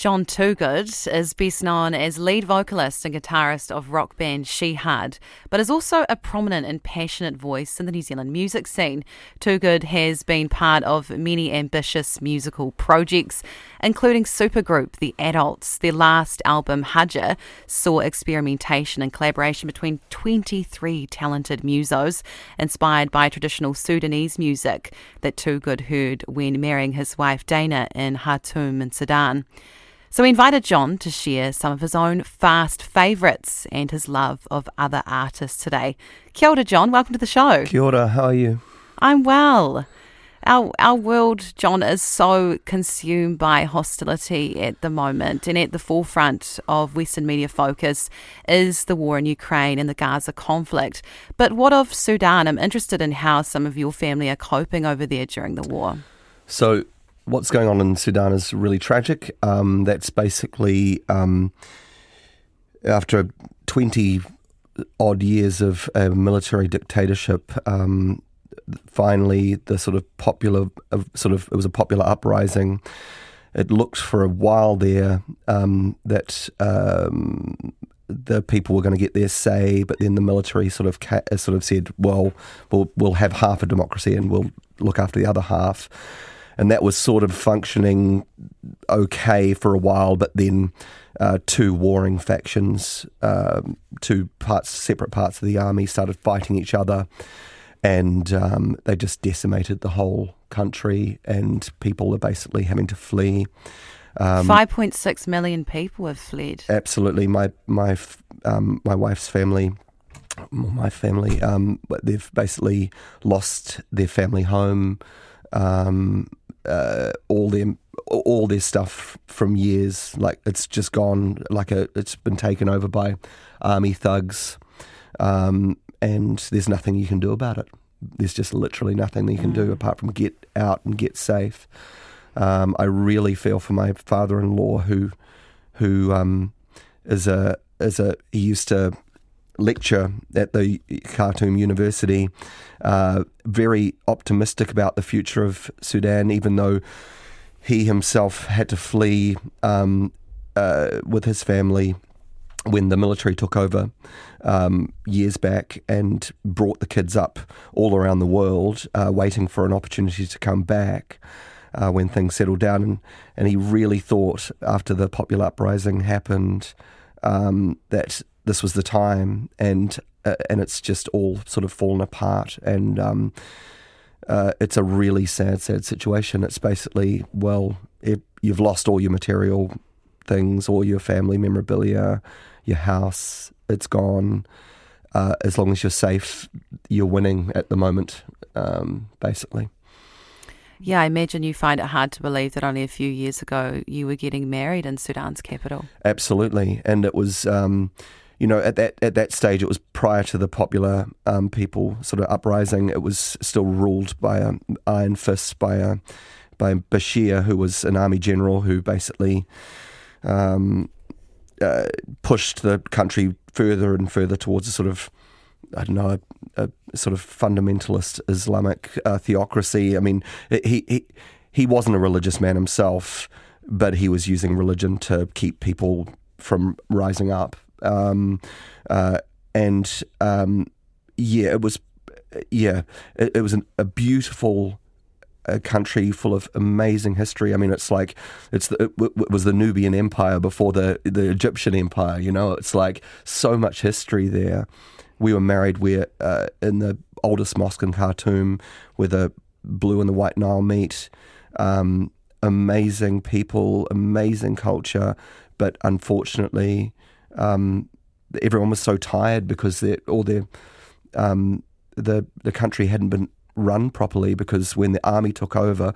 Jon Toogood is best known as lead vocalist and guitarist of rock band Shihad, but is also a prominent and passionate voice in the New Zealand music scene. Toogood has been part of many ambitious musical projects, including supergroup The Adults. Their last album, Haja, saw experimentation and collaboration between 23 talented musos, inspired by traditional Sudanese music that Toogood heard when marrying his wife Dana in Khartoum in Sudan. So we invited Jon to share some of his own fast favourites and his love of other artists today. Kia ora, Jon. Welcome to the show. Kia ora. How are you? I'm well. Our, our world, Jon, is so consumed by hostility at the moment, and at the forefront of Western media focus is the war in Ukraine and the Gaza conflict. But what of Sudan? I'm interested in how some of your family are coping over there during the war. So, what's going on in Sudan is really tragic. Um, that's basically um, after 20 odd years of a military dictatorship. Um, finally, the sort of popular, uh, sort of, it was a popular uprising. It looked for a while there um, that um, the people were going to get their say, but then the military sort of ca- sort of said, "Well, we'll we'll have half a democracy and we'll look after the other half." And that was sort of functioning okay for a while, but then uh, two warring factions, uh, two parts, separate parts of the army, started fighting each other, and um, they just decimated the whole country, and people are basically having to flee. Um, Five point six million people have fled. Absolutely, my my um, my wife's family my family, um, they've basically lost their family home. Um, uh, all their all their stuff from years. Like it's just gone. Like a, it's been taken over by army thugs, um, and there's nothing you can do about it. There's just literally nothing that you can do mm. apart from get out and get safe. Um, I really feel for my father-in-law who who um, is a is a he used to lecture at the Khartoum University, uh, very optimistic about the future of Sudan, even though he himself had to flee um, uh, with his family when the military took over um, years back and brought the kids up all around the world, uh, waiting for an opportunity to come back. Uh, when things settled down, and, and he really thought after the popular uprising happened um, that this was the time, and uh, and it's just all sort of fallen apart, and um, uh, it's a really sad, sad situation. It's basically well, it, you've lost all your material things, all your family memorabilia, your house, it's gone. Uh, as long as you're safe, you're winning at the moment, um, basically. Yeah, I imagine you find it hard to believe that only a few years ago you were getting married in Sudan's capital. Absolutely, and it was. Um, you know, at that at that stage, it was prior to the popular um, people sort of uprising. It was still ruled by an iron fist by a by Bashir, who was an army general who basically um, uh, pushed the country further and further towards a sort of I don't know a, a sort of fundamentalist Islamic uh, theocracy. I mean, he he he wasn't a religious man himself, but he was using religion to keep people from rising up um, uh, and um, yeah, it was yeah, it, it was an, a beautiful a country full of amazing history. I mean, it's like it's the, it, it, was the Nubian Empire before the the Egyptian Empire. You know, it's like so much history there. We were married. We're uh, in the oldest mosque in Khartoum, where the blue and the white Nile meet. Um, amazing people, amazing culture, but unfortunately, um, everyone was so tired because all their um, the the country hadn't been run properly because when the army took over,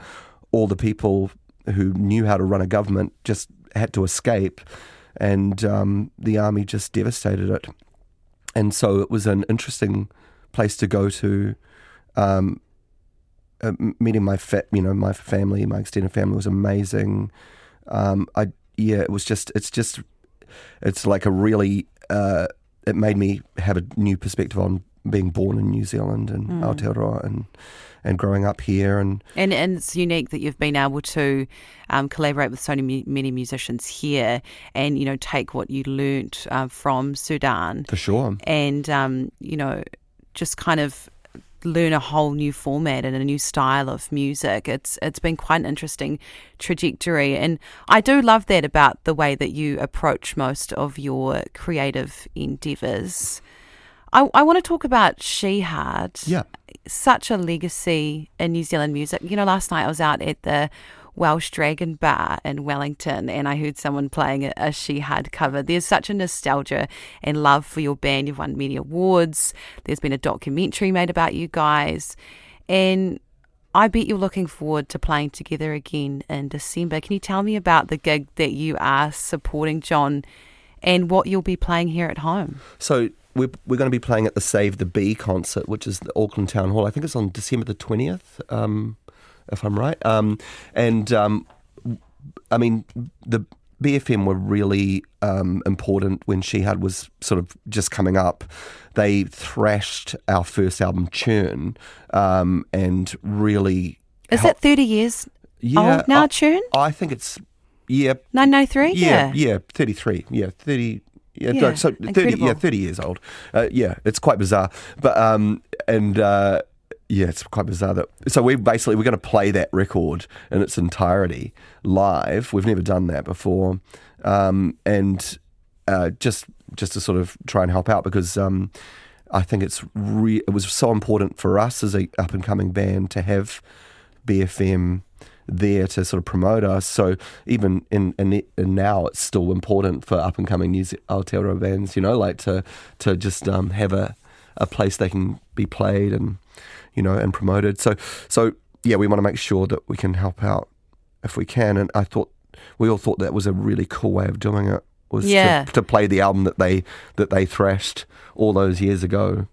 all the people who knew how to run a government just had to escape, and um, the army just devastated it. And so it was an interesting place to go to. Um, uh, meeting my fa- you know my family, my extended family was amazing. Um, I yeah, it was just it's just it's like a really uh, it made me have a new perspective on being born in New Zealand and Mm. Aotearoa and and growing up here and And, and it's unique that you've been able to um, collaborate with so many, many musicians here and, you know, take what you learnt uh, from Sudan for sure. and, um, you know, just kind of learn a whole new format and a new style of music. It's it's been quite an interesting trajectory, and I do love that about the way that you approach most of your creative endeavors. I, I want to talk about Shihad. Yeah. Such a legacy in New Zealand music. You know, last night I was out at the Welsh Dragon Bar in Wellington and I heard someone playing a, a Shihad cover. There's such a nostalgia and love for your band. You've won many awards. There's been a documentary made about you guys. And I bet you're looking forward to playing together again in December. Can you tell me about the gig that you are supporting, Jon, and what you'll be playing here at home? So we're, we're going to be playing at the Save the Bee concert, which is the Auckland Town Hall. I think it's on December the 20th, um, if I'm right. Um, and um, I mean, the BFM were really um, important when Shihad was sort of just coming up. They thrashed our first album, Churn, um, and really. Is helped- that 30 years yeah, old now, I, Tune? I think it's yeah, 993? yeah, yeah, thirty three, yeah, thirty. Yeah, Yeah, so thirty, yeah, thirty years old. Uh, yeah, it's quite bizarre, but um, and uh, yeah, it's quite bizarre that. So we basically we're going to play that record in its entirety live. We've never done that before, um, and uh, just just to sort of try and help out because um, I think it's re- it was so important for us as a up and coming band to have BFM there to sort of promote us. So even in, in, in now, it's still important for up and coming New Aotearoa bands, you know, like to to just um, have a, a place they can be played and you know and promoted. So so yeah, we want to make sure that we can help out if we can. And I thought we all thought that was a really cool way of doing it was Yeah. to, to play the album that they that they thrashed all those years ago.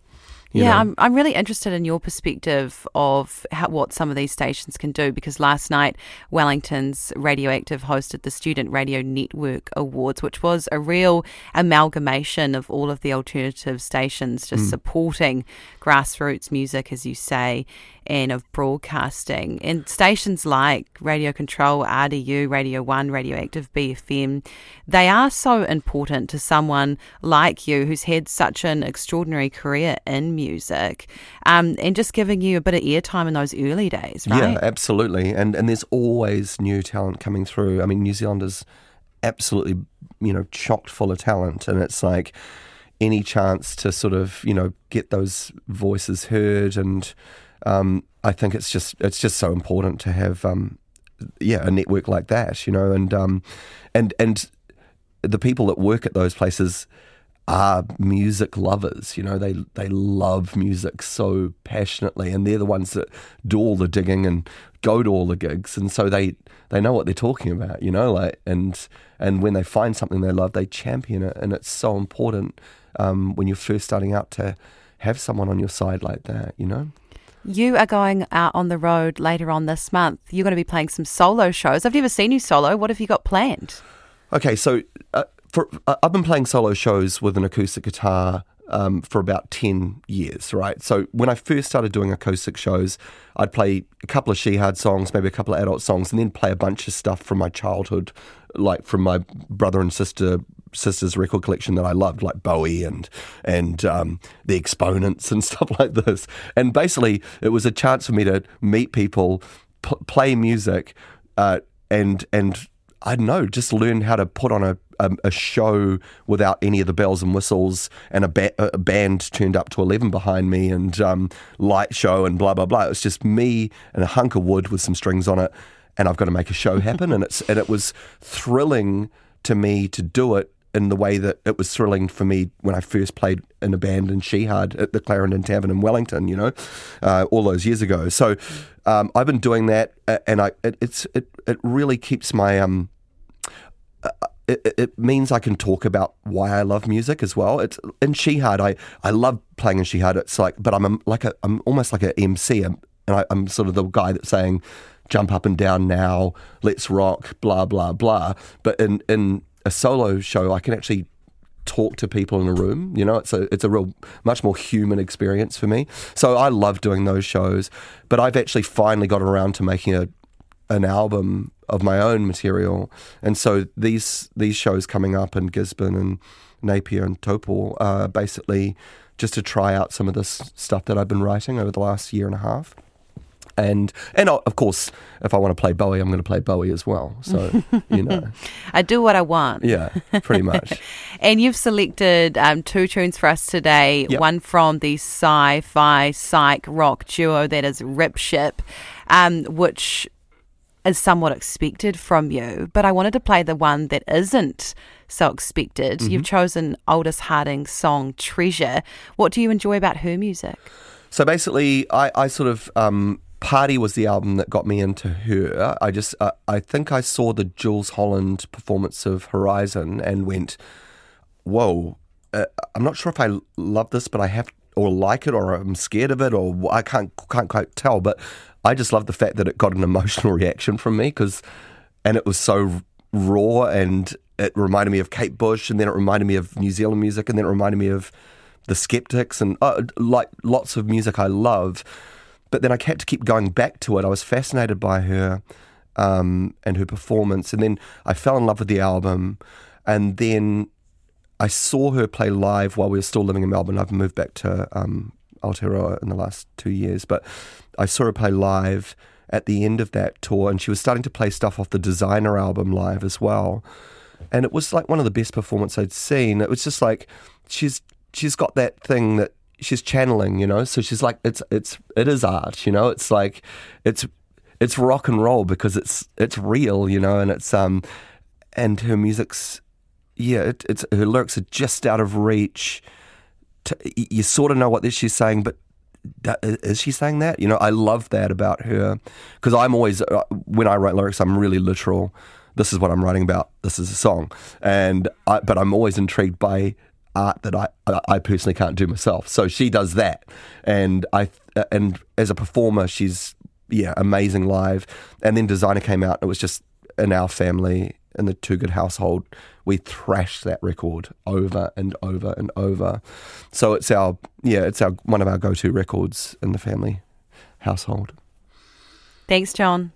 You yeah, know. I'm, I'm really interested in your perspective of how, what some of these stations can do because last night Wellington's Radioactive hosted the Student Radio Network Awards, which was a real amalgamation of all of the alternative stations just hmm. supporting grassroots music, as you say, and of broadcasting. And stations like Radio Control, RDU, Radio 1, Radioactive, BFM, they are so important to someone like you who's had such an extraordinary career in music um, and just giving you a bit of airtime in those early days, right? Yeah, absolutely. And and there's always new talent coming through. I mean, New Zealand is absolutely, you know, chocked full of talent, and it's like any chance to sort of, you know, get those voices heard. And um, I think it's just it's just so important to have, um, yeah, a network like that, you know, and um, and and the people that work at those places are music lovers. You know, they they love music so passionately, and they're the ones that do all the digging and go to all the gigs, and so they they know what they're talking about. You know, like and and when they find something they love, they champion it, and it's so important um, when you're first starting out to have someone on your side like that. You know. You are going out on the road later on this month. You're going to be playing some solo shows. I've never seen you solo. What have you got planned? Okay, so uh, for uh, I've been playing solo shows with an acoustic guitar um, for about ten years, right? So when I first started doing acoustic shows, I'd play a couple of Shihad songs, maybe a couple of adult songs, and then play a bunch of stuff from my childhood, like from my brother and sister sister's record collection that I loved, like Bowie and and um, the Exponents and stuff like this. And basically, it was a chance for me to meet people, p- play music, uh, and and I don't know, just learn how to put on a, a, a show without any of the bells and whistles and a, ba- a band turned up to 11 behind me and um, light show and blah, blah, blah. It was just me and a hunk of wood with some strings on it and I've got to make a show happen. and, it's, and it was thrilling to me to do it in the way that it was thrilling for me when I first played in a band in Shihad at the Clarendon Tavern in Wellington, you know, uh, all those years ago. So um, I've been doing that, and I it, it's it it really keeps my um it, it- means I can talk about why I love music as well. It's in Shihad. I, I love playing in Shihad. It's like, but I'm a, like a I'm almost like an MC, I'm, and I, I'm sort of the guy that's saying, jump up and down now, let's rock, blah blah blah. But in in a solo show, I can actually talk to people in a room. You know, it's a it's a real much more human experience for me. So I love doing those shows. But I've actually finally got around to making a an album of my own material, and so these these shows coming up in Gisborne and Napier and Taupo are basically just to try out some of this stuff that I've been writing over the last year and a half and and of course, if I want to play Bowie, I'm going to play Bowie as well. So you know, I do what I want. Yeah, pretty much. and you've selected um, two tunes for us today. Yep. One from the sci-fi psych rock duo that is Rip Ship, um, which is somewhat expected from you. But I wanted to play the one that isn't so expected. Mm-hmm. You've chosen Aldous Harding's song Treasure. What do you enjoy about her music? So basically, I, I sort of um, Party was the album that got me into her. I just, uh, I think I saw the Jools Holland performance of Horizon and went, whoa, uh, I'm not sure if I love this, but I have, or like it, or I'm scared of it, or I can't, can't quite tell. But I just love the fact that it got an emotional reaction from me because, and it was so raw and it reminded me of Kate Bush and then it reminded me of New Zealand music and then it reminded me of the Skeptics and uh, like lots of music I love but then I had to keep going back to it. I was fascinated by her um, and her performance, and then I fell in love with the album, and then I saw her play live while we were still living in Melbourne. I've moved back to um, Aotearoa in the last two years, but I saw her play live at the end of that tour, and she was starting to play stuff off the Designer album live as well. And it was like one of the best performances I'd seen. It was just like she's she's got that thing that she's channeling, you know. So she's like, it's it's it is art, you know. It's like it's it's rock and roll because it's it's real, you know, and it's um and her music's yeah, it, it's her lyrics are just out of reach. To, you sort of know what this she's saying, but is she saying that? You know, I love that about her because I'm always uh, when I write lyrics, I'm really literal. This is what I'm writing about. This is a song, and I, but I'm always intrigued by art that I I personally can't do myself. So she does that, and I and as a performer, she's yeah amazing live. And then Designer came out. It was just in our family in the Toogood household. We thrashed that record over and over and over. So it's our yeah it's our one of our go to records in the family household. Thanks, Jon.